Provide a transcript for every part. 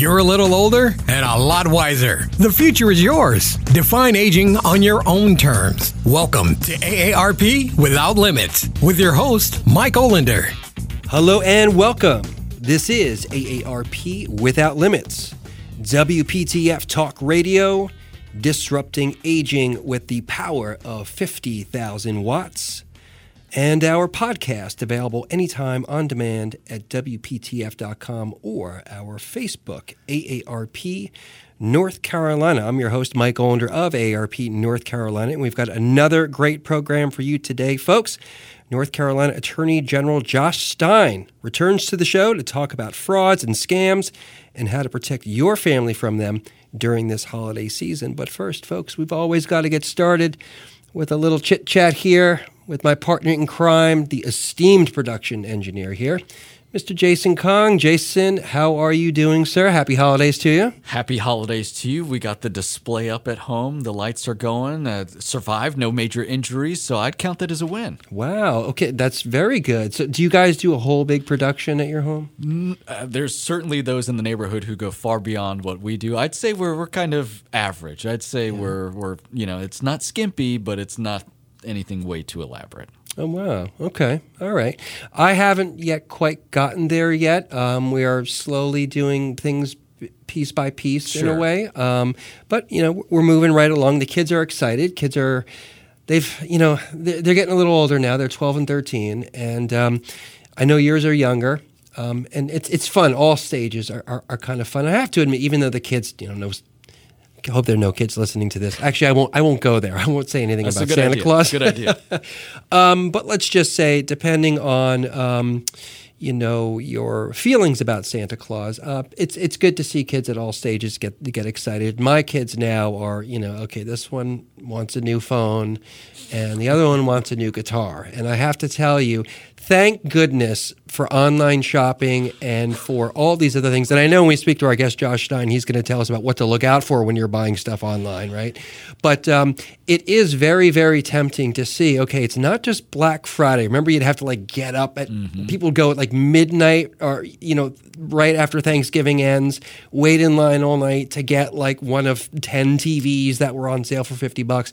You're a little older and a lot wiser. The future is yours. Define aging on your own terms. Welcome to AARP Without Limits with your host, Mike Olender. Hello and welcome. This is AARP Without Limits, WPTF Talk Radio, disrupting aging with the power of 50,000 watts and our podcast available anytime on demand at WPTF.com or our Facebook, AARP North Carolina. I'm your host, Mike Olender of AARP North Carolina, and we've got another great program for you today, folks. North Carolina Attorney General Josh Stein returns to the show to talk about frauds and scams and how to protect your family from them during this holiday season. But first, folks, we've always got to get started with a little chit chat here with my partner in crime, the esteemed production engineer here, Mr. Jason Kong. Jason, how are you doing, sir? Happy holidays to you. Happy holidays to you. We got the display up at home. The lights are going. Uh, survived, no major injuries, so I'd count that as a win. Wow. Okay, that's very good. So, do you guys do a whole big production at your home? Uh, there's certainly those in the neighborhood who go far beyond what we do. I'd say we're we're kind of average. I'd say we're we're you know it's not skimpy, but it's not anything way too elaborate. Oh wow. Okay. All right. I haven't yet quite gotten there yet. Um, we are slowly doing things piece by piece in a way. Um, but you know, we're moving right along. The kids are excited. Kids are, they've, you know, they're, they're getting a little older now. They're 12 and 13, and um, I know yours are younger. Um, and it's it's fun. All stages are, are, are kind of fun. I have to admit, even though the kids, you know, know I hope there are no kids listening to this. Actually, I won't. I won't go there. I won't say anything That's about Santa idea. Claus. Good idea. Um, but let's just say, depending on um, you know your feelings about Santa Claus, uh, it's it's good to see kids at all stages get get excited. My kids now are you know okay, this one wants a new phone, and the other one wants a new guitar, and I have to tell you. Thank goodness for online shopping and for all these other things. And I know when we speak to our guest Josh Stein, he's going to tell us about what to look out for when you're buying stuff online, right? But um, it is very, very tempting to see. Okay, it's not just Black Friday. Remember, you'd have to like get up at people would go at like midnight or you know right after Thanksgiving ends, wait in line all night to get like one of ten TVs that were on sale for fifty bucks.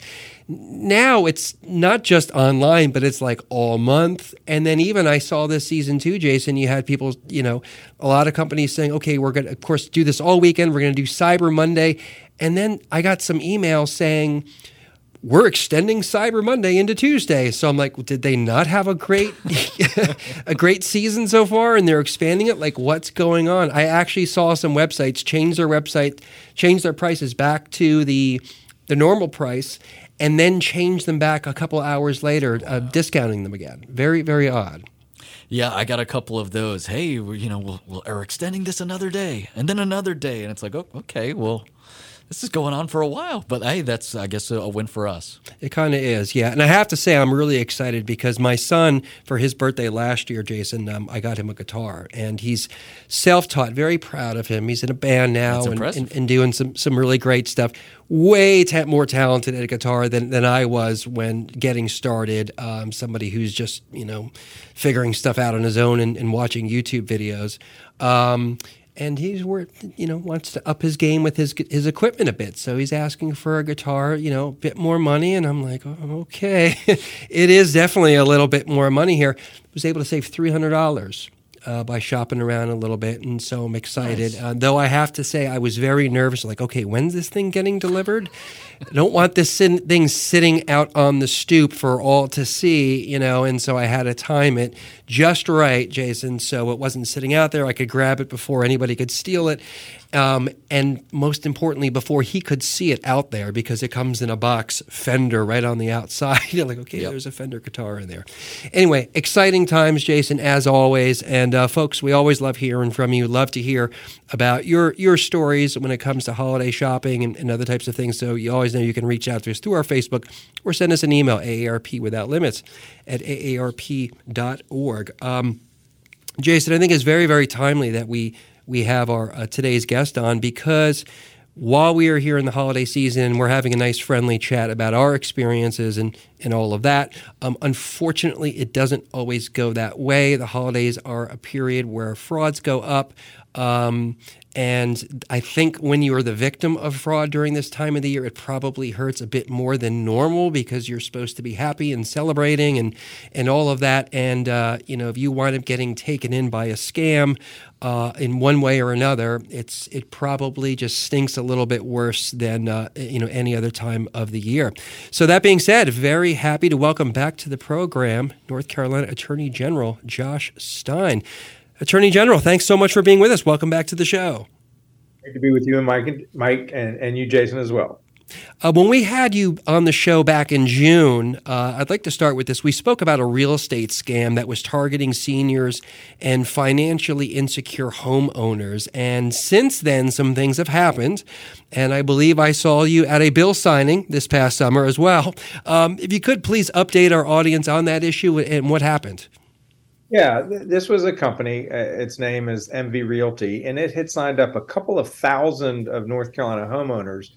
Now it's not just online, but it's like all month. And then even I saw this season too, Jason. You had people, you know, a lot of companies saying, okay, we're going to, of course, do this all weekend. We're going to do Cyber Monday. And then I got some emails saying, we're extending Cyber Monday into Tuesday. So I'm like, did they not have a great a great season so far and they're expanding it? Like what's going on? I actually saw some websites change their website, change their prices back to the the normal price and then change them back a couple hours later, uh, discounting them again. Very very odd. Yeah, I got a couple of those. Hey, you know, we'll, we'll, are extending this another day and then another day, and it's like, oh, okay, well, this is going on for a while, but hey, that's I guess a, a win for us. It kind of is, yeah. And I have to say, I'm really excited because my son, for his birthday last year, Jason, um, I got him a guitar, and he's self-taught. Very proud of him. He's in a band now and, and, and doing some some really great stuff. Way ta- more talented at a guitar than than I was when getting started. Um, somebody who's just you know figuring stuff out on his own and, and watching YouTube videos. Um, and he's wor- you know wants to up his game with his his equipment a bit. So he's asking for a guitar, you know, a bit more money, and I'm like, oh, okay, it is definitely a little bit more money here. I was able to save three hundred dollars. Uh, by shopping around a little bit, and so I'm excited. Uh, though I have to say, I was very nervous. Like, okay, when's this thing getting delivered? I don't want this sin- thing sitting out on the stoop for all to see, you know. And so I had to time it just right, Jason, so it wasn't sitting out there. I could grab it before anybody could steal it, um, and most importantly, before he could see it out there, because it comes in a box Fender right on the outside. You're like, okay, Yep. there's a Fender guitar in there. Anyway, exciting times, Jason, as always. And uh, folks, we always love hearing from you. Love to hear about your your stories when it comes to holiday shopping and, and other types of things. So you always know you can reach out to us through our Facebook or send us an email, AARP without limits at aarp.org. Um, Jason, I think it's very, very timely that we we have our uh, today's guest on because while we are here in the holiday season, we're having a nice friendly chat about our experiences and, and all of that. Um, unfortunately, it doesn't always go that way. The holidays are a period where frauds go up. Um, and I think when you are the victim of fraud during this time of the year, it probably hurts a bit more than normal because you're supposed to be happy and celebrating and and all of that. And uh, you know, if you wind up getting taken in by a scam uh, in one way or another, it's it probably just stinks a little bit worse than uh, you know any other time of the year. So that being said, very happy to welcome back to the program North Carolina Attorney General Josh Stein. Attorney General, thanks so much for being with us. Welcome back to the show. Great to be with you and Mike, and Mike, and, and you, Jason, as well. Uh, when we had you on the show back in June, uh, I'd like to start with this. We spoke about a real estate scam that was targeting seniors and financially insecure homeowners. And since then, some things have happened. And I believe I saw you at a bill signing this past summer as well. Um, if you could please update our audience on that issue and what happened. Yeah, this was a company. Uh, its name is MV Realty, and it had signed up a couple of thousand of North Carolina homeowners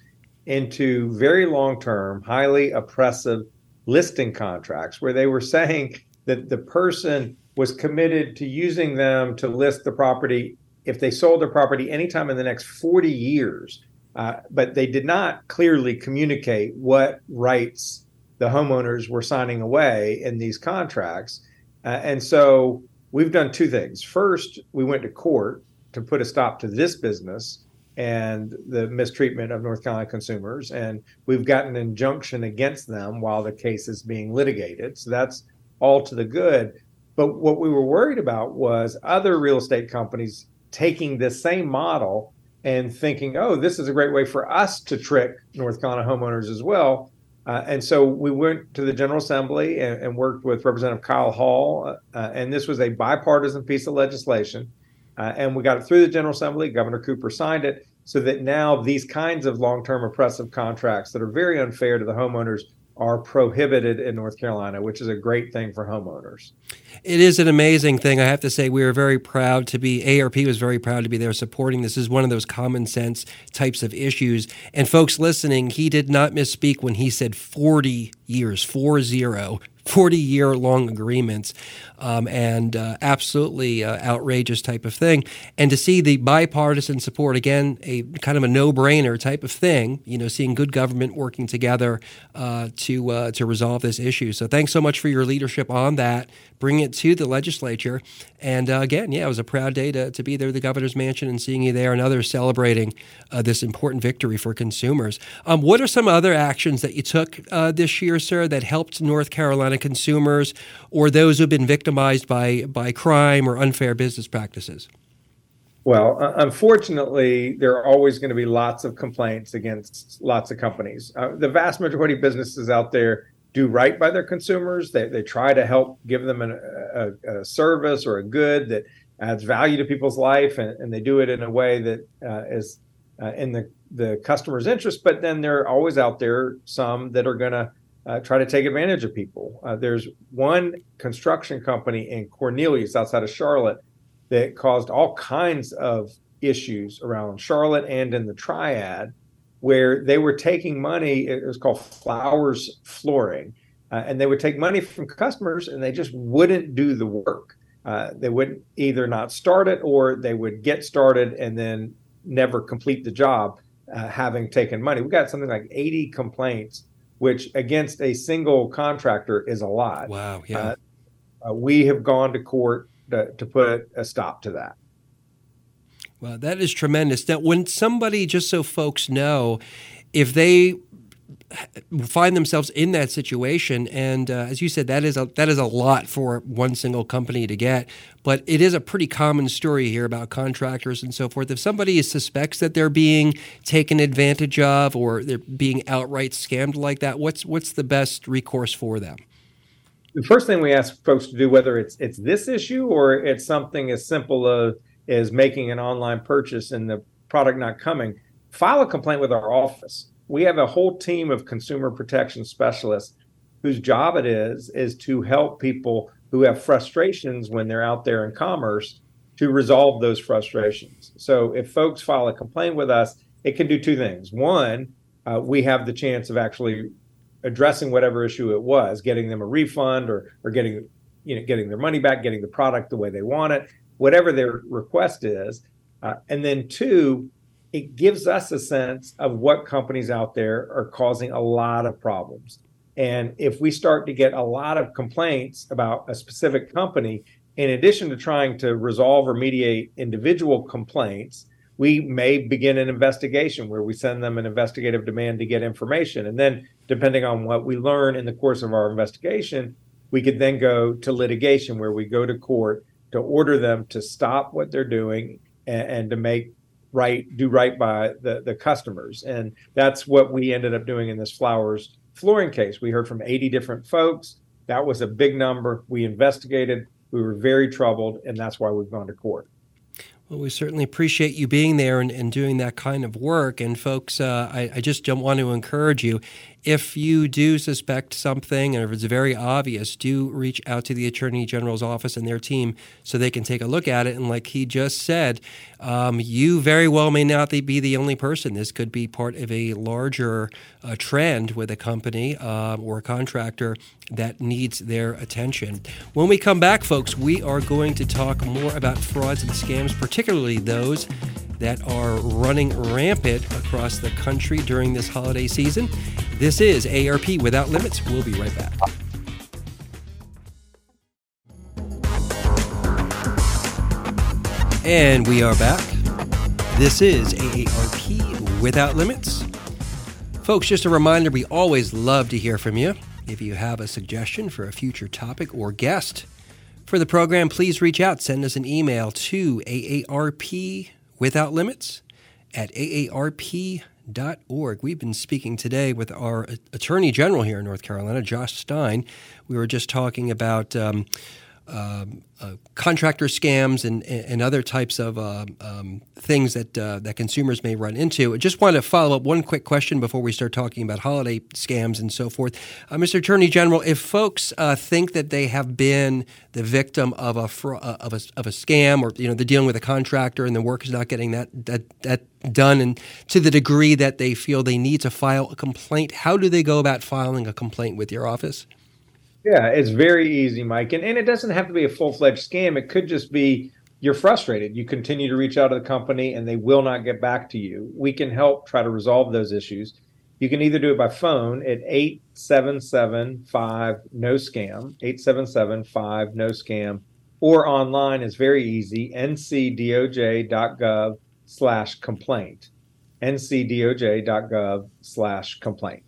into very long term, highly oppressive listing contracts where they were saying that the person was committed to using them to list the property if they sold their property anytime in the next 40 years. Uh, but they did not clearly communicate what rights the homeowners were signing away in these contracts. Uh, and so we've done two things. First, we went to court to put a stop to this business and the mistreatment of North Carolina consumers. And we've gotten an injunction against them while the case is being litigated. So that's all to the good. But what we were worried about was other real estate companies taking this same model and thinking, oh, this is a great way for us to trick North Carolina homeowners as well. Uh, and so we went to the General Assembly and, and worked with Representative Kyle Hall, uh, and this was a bipartisan piece of legislation. Uh, and we got it through the General Assembly. Governor Cooper signed it so that now these kinds of long term oppressive contracts that are very unfair to the homeowners are prohibited in North Carolina, which is a great thing for homeowners. It is an amazing thing. I have to say, we are very proud to be, AARP was very proud to be there supporting this. is one of those common sense types of issues. And folks listening, he did not misspeak when he said 40 years, four zero 40 year long agreements um, and uh, absolutely uh, outrageous type of thing. And to see the bipartisan support, again, a kind of a no brainer type of thing, you know, seeing good government working together uh, to, uh, to resolve this issue. So thanks so much for your leadership on that, bring it to the legislature. And uh, again, yeah, it was a proud day to, to be there at the governor's mansion and seeing you there and others celebrating uh, this important victory for consumers. Um, what are some other actions that you took this year, sir, that helped North Carolina consumers or those who've been victimized by, by crime or unfair business practices? Well, unfortunately, there are always going to be lots of complaints against lots of companies. Uh, the vast majority of businesses out there do right by their consumers. They, they try to help give them an, a, a, service or a good that adds value to people's life, and, and they do it in a way that uh, is uh, in the, the customer's interest. But then there are always out there some that are going to uh, try to take advantage of people. Uh, there's one construction company in Cornelius outside of Charlotte that caused all kinds of issues around Charlotte and in the Triad, where they were taking money. It was called Flowers Flooring, uh, and they would take money from customers and they just wouldn't do the work. Uh, they wouldn't either not start it or they would get started and then never complete the job, uh, having taken money. We got something like 80 complaints which against a single contractor is a lot. Wow. Yeah. Uh, uh, we have gone to court to, to, put a stop to that. Well, that is tremendous. Now, when somebody, just so folks know, if they find themselves in that situation. And uh, as you said that is a that is a lot for one single company to get. But it is a pretty common story here about contractors and so forth. If somebody suspects that they're being taken advantage of or they're being outright scammed like that what's what's the best recourse for them? The first thing we ask folks to do whether it's it's this issue or it's something as simple as, as making an online purchase and the product not coming file a complaint with our office we have a whole team of consumer protection specialists whose job it is is to help people who have frustrations when they're out there in commerce to resolve those frustrations. So if folks file a complaint with us, it can do two things. One, uh, we have the chance of actually addressing whatever issue it was, getting them a refund or or getting you know getting their money back, getting the product the way they want it, whatever their request is. Uh, and then two, it gives us a sense of what companies out there are causing a lot of problems. And if we start to get a lot of complaints about a specific company, in addition to trying to resolve or mediate individual complaints, we may begin an investigation where we send them an investigative demand to get information. And then, depending on what we learn in the course of our investigation, we could then go to litigation where we go to court to order them to stop what they're doing and, and to make right do right by the the customers. And that's what we ended up doing in this flowers flooring case. We heard from 80 different folks. That was a big number. We investigated. We were very troubled and that's why we've gone to court. Well, we certainly appreciate you being there and, and doing that kind of work. And, folks, uh, I, I, just don't want to encourage you if you do suspect something and if it's very obvious, do reach out to the Attorney General's office and their team so they can take a look at it. And like he just said, um, you very well may not be the only person. This could be part of a larger uh, trend with a company uh, or a contractor that needs their attention. When we come back, folks, we are going to talk more about frauds and scams, particularly those that are running rampant across the country during this holiday season. This is AARP Without Limits. We'll be right back. And we are back. This is AARP Without Limits. Folks, just a reminder we always love to hear from you. If you have a suggestion for a future topic or guest for the program, please reach out. Send us an email to AARP Without Limits at aarp.org. We've been speaking today with our Attorney General here in North Carolina, Josh Stein. We were just talking about um, um, uh, contractor scams and, and other types of uh, um, things that uh, that consumers may run into. I just want to follow up one quick question before we start talking about holiday scams and so forth. Uh, Mr. Attorney General, if folks uh, think that they have been the victim of a, uh, of a of a scam, or you know they're dealing with a contractor and the work is not getting that that that done, and to the degree that they feel they need to file a complaint, how do they go about filing a complaint with your office? Yeah, it's very easy, Mike. And, and it doesn't have to be a full fledged scam. It could just be you're frustrated. You continue to reach out to the company and they will not get back to you. We can help try to resolve those issues. You can either do it by phone at 8775 no scam, 8775 no scam, or online is very easy, ncdoj.gov slash complaint, ncdoj.gov slash complaint.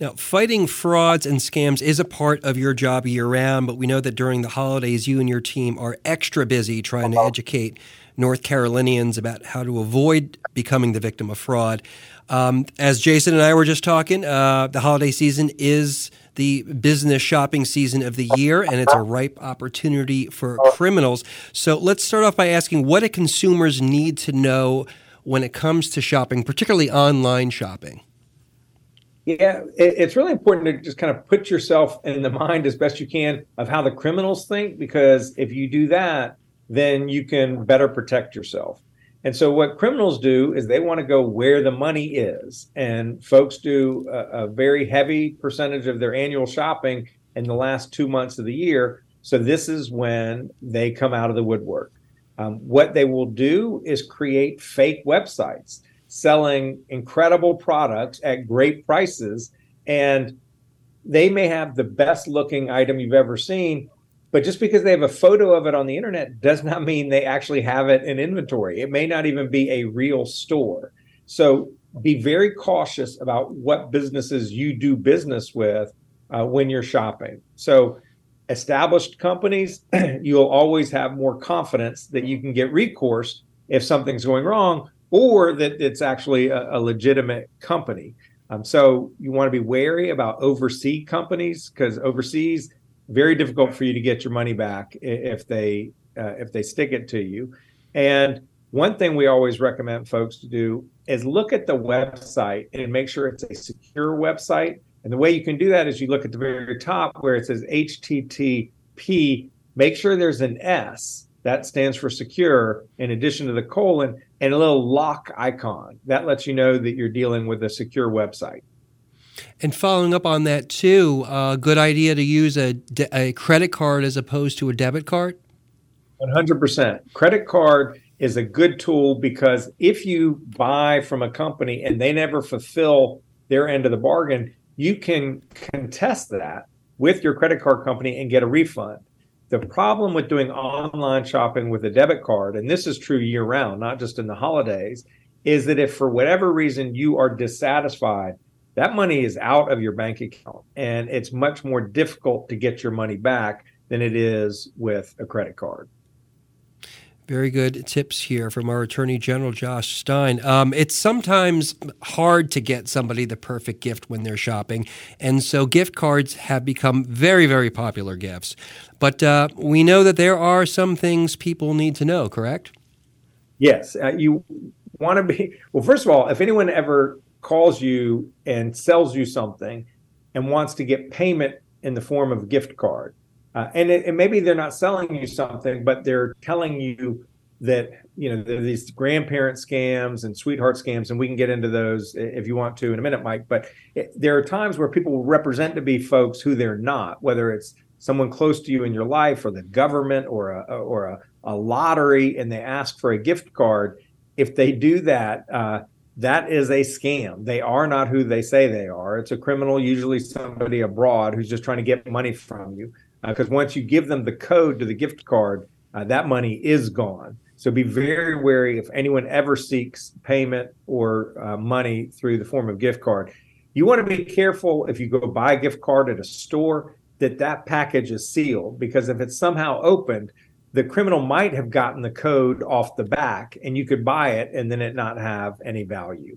Now, fighting frauds and scams is a part of your job year round, but we know that during the holidays, you and your team are extra busy trying to educate North Carolinians about how to avoid becoming the victim of fraud. Um, as Jason and I were just talking, uh, the holiday season is the business shopping season of the year, and it's a ripe opportunity for criminals. So let's start off by asking what do consumers need to know when it comes to shopping, particularly online shopping? Yeah, it's really important to just kind of put yourself in the mind as best you can of how the criminals think, because if you do that, then you can better protect yourself. And so, what criminals do is they want to go where the money is. And folks do a, a very heavy percentage of their annual shopping in the last two months of the year. So, this is when they come out of the woodwork. Um, what they will do is create fake websites selling incredible products at great prices. And they may have the best looking item you've ever seen, but just because they have a photo of it on the internet does not mean they actually have it in inventory. It may not even be a real store. So be very cautious about what businesses you do business with uh, when you're shopping. So, established companies, you'll always have more confidence that you can get recourse if something's going wrong or that it's actually a, a legitimate company. Um, so you want to be wary about overseas companies because overseas, very difficult for you to get your money back if they uh, if they stick it to you. And one thing we always recommend folks to do is look at the website and make sure it's a secure website. And the way you can do that is you look at the very top where it says HTTP. Make sure there's an S that stands for secure in addition to the colon and a little lock icon. That lets you know that you're dealing with a secure website. And following up on that too, a uh, good idea to use a, a credit card as opposed to a debit card? 100%. Credit card is a good tool because if you buy from a company and they never fulfill their end of the bargain, you can contest that with your credit card company and get a refund. The problem with doing online shopping with a debit card, and this is true year round, not just in the holidays, is that if for whatever reason you are dissatisfied, that money is out of your bank account and it's much more difficult to get your money back than it is with a credit card. Very good tips here from our Attorney General Josh Stein. Um, it's sometimes hard to get somebody the perfect gift when they're shopping, and so gift cards have become very, very popular gifts. But uh, we know that there are some things people need to know, correct? Yes. Uh, you want to be, well, first of all, if anyone ever calls you and sells you something and wants to get payment in the form of a gift card, uh, and, it, and maybe they're not selling you something, but they're telling you that you know these grandparent scams and sweetheart scams, and we can get into those if you want to in a minute, Mike. But it, there are times where people represent to be folks who they're not, whether it's someone close to you in your life or the government or a or a, a lottery, and they ask for a gift card. If they do that, uh, that is a scam. They are not who they say they are. It's a criminal, usually somebody abroad who's just trying to get money from you because uh, once you give them the code to the gift card, uh, that money is gone. So be very wary if anyone ever seeks payment or uh, money through the form of gift card. You want to be careful if you go buy a gift card at a store that that package is sealed because if it's somehow opened, the criminal might have gotten the code off the back and you could buy it and then it not have any value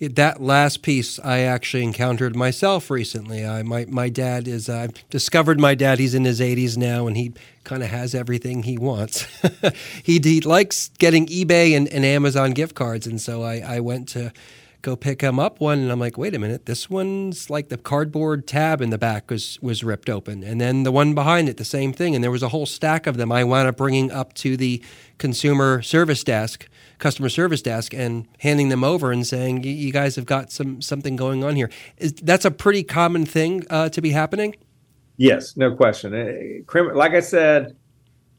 that last piece I actually encountered myself recently. I, my my dad is uh, I've discovered my dad. He's in his 80s now, and he kind of has everything he wants. he, he likes getting eBay and, and Amazon gift cards, and so I, I went to go pick him up one and I'm like, wait a minute, this one's like the cardboard tab in the back was was ripped open. And then the one behind it, the same thing. And there was a whole stack of them I wound up bringing up to the consumer service desk customer service desk and handing them over and saying, "You guys have got some something going on here." Is that's a pretty common thing uh, to be happening? Yes, no question. Uh, like I said,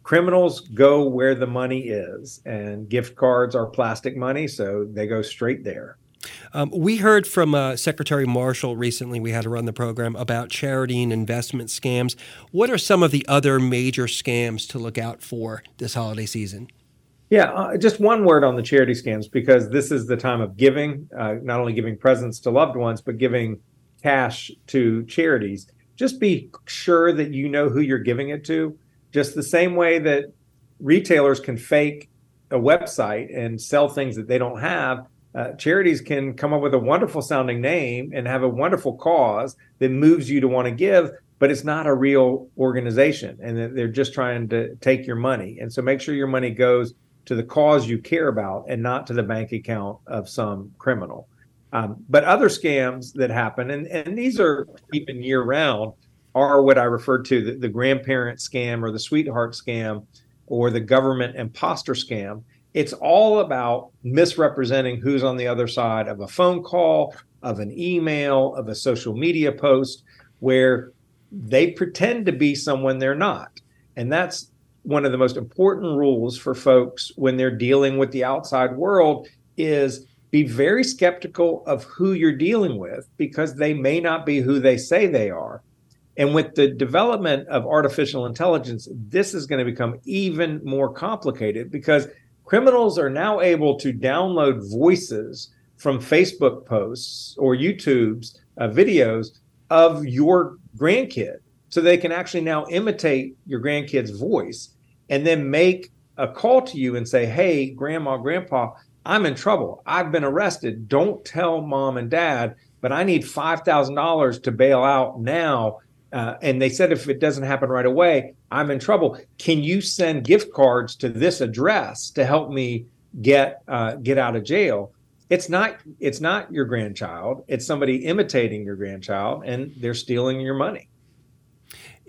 criminals go where the money is, and gift cards are plastic money, so they go straight there. Um, we heard from uh, Secretary Marshall recently. We had her run the program about charity and investment scams. What are some of the other major scams to look out for this holiday season? Yeah, uh, just one word on the charity scams because this is the time of giving, uh, not only giving presents to loved ones, but giving cash to charities. Just be sure that you know who you're giving it to. Just the same way that retailers can fake a website and sell things that they don't have, uh, charities can come up with a wonderful sounding name and have a wonderful cause that moves you to want to give, but it's not a real organization and they're just trying to take your money. And so make sure your money goes to the cause you care about and not to the bank account of some criminal. Um, but other scams that happen, and, and these are even year round, are what I referred to the, the grandparent scam or the sweetheart scam or the government imposter scam. It's all about misrepresenting who's on the other side of a phone call, of an email, of a social media post, where they pretend to be someone they're not. And that's one of the most important rules for folks when they're dealing with the outside world is be very skeptical of who you're dealing with because they may not be who they say they are. And with the development of artificial intelligence, this is going to become even more complicated because criminals are now able to download voices from Facebook posts or YouTube's uh, videos of your grandkid so they can actually now imitate your grandkid's voice and then make a call to you and say, Hey, grandma, grandpa, I'm in trouble. I've been arrested. Don't tell mom and dad, but I need $5,000 to bail out now. Uh, and they said if it doesn't happen right away, I'm in trouble. Can you send gift cards to this address to help me get uh, get out of jail? It's not it's not your grandchild. It's somebody imitating your grandchild, and they're stealing your money.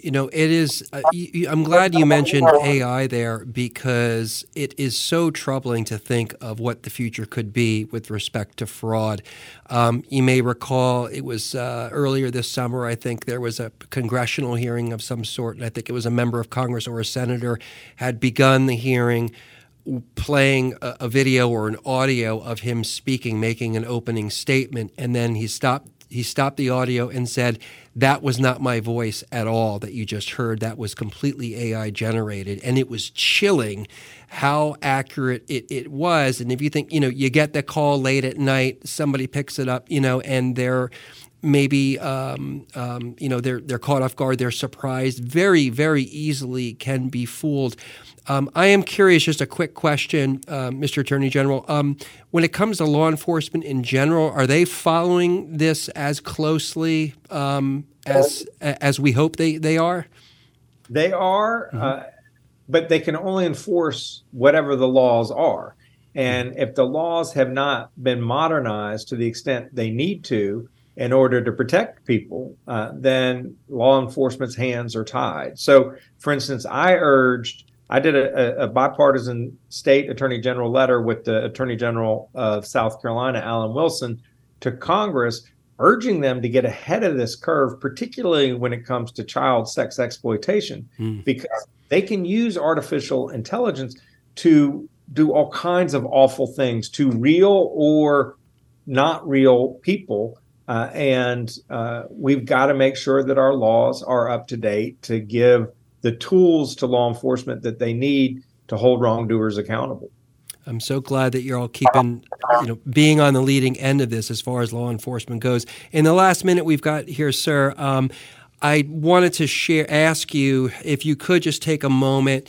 You know, it is. Uh, I'm glad you mentioned AI there because it is so troubling to think of what the future could be with respect to fraud. Um, you may recall it was uh, earlier this summer, I think there was a congressional hearing of some sort, and I think it was a member of Congress or a senator had begun the hearing playing a, a video or an audio of him speaking, making an opening statement, and then he stopped he stopped the audio and said, That was not my voice at all that you just heard. That was completely AI generated. And it was chilling how accurate it, it was. And if you think, you know, you get the call late at night, somebody picks it up, you know, and they're maybe um, um, you know they're they're caught off guard, they're surprised, very very easily can be fooled. Um, I am curious, just a quick question, uh, Mr. Attorney General. Um, when it comes to law enforcement in general, are they following this as closely um, as as we hope they, they are? They are, mm-hmm. uh, but they can only enforce whatever the laws are. And if the laws have not been modernized to the extent they need to, in order to protect people, uh, then law enforcement's hands are tied. So, for instance, I urged, I did a, a, bipartisan state attorney general letter with the attorney general of South Carolina, Alan Wilson, to Congress, urging them to get ahead of this curve, particularly when it comes to child sex exploitation, mm. because they can use artificial intelligence to do all kinds of awful things to real or not real people uh, and uh, we've got to make sure that our laws are up to date to give the tools to law enforcement that they need to hold wrongdoers accountable. I'm so glad that you're all keeping, you know, being on the leading end of this as far as law enforcement goes. In the last minute we've got here, sir, um, I wanted to share, ask you if you could just take a moment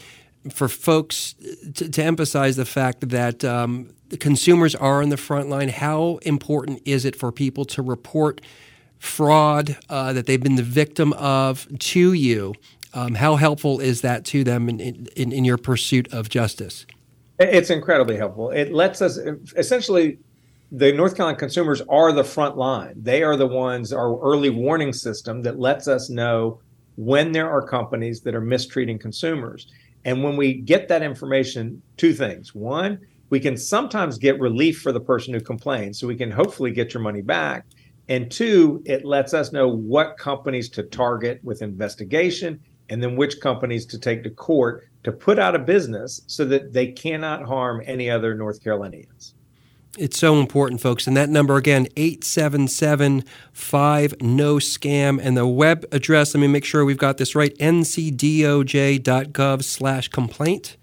for folks to, to emphasize the fact that um, the consumers are on the front line. How important is it for people to report fraud uh, that they've been the victim of to you? Um, how helpful is that to them in, in, in your pursuit of justice? It's incredibly helpful. It lets us essentially the North Carolina consumers are the front line. They are the ones, our early warning system that lets us know when there are companies that are mistreating consumers. And when we get that information, two things. One, we can sometimes get relief for the person who complains. So we can hopefully get your money back. And two, it lets us know what companies to target with investigation and then which companies to take to court to put out of business so that they cannot harm any other North Carolinians. It's so important, folks. And that number again, 877 5 no scam. And the web address, let me make sure we've got this right ncdoj.gov slash complaint.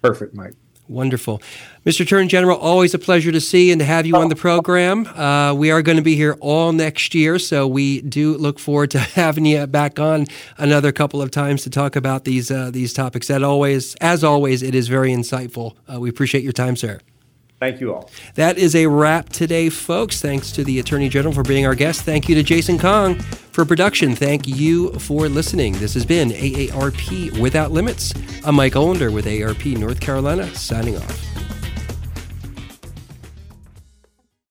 Perfect, Mike. Wonderful. Mr. Attorney General, always a pleasure to see and to have you on the program. Uh, we are going to be here all next year, so we do look forward to having you back on another couple of times to talk about these uh, these topics. That always, as always, it is very insightful. Uh, we appreciate your time, sir. Thank you all. That is a wrap today, folks. Thanks to the Attorney General for being our guest. Thank you to Jason Kong for production. Thank you for listening. This has been AARP Without Limits. I'm Mike Olender with AARP North Carolina, signing off.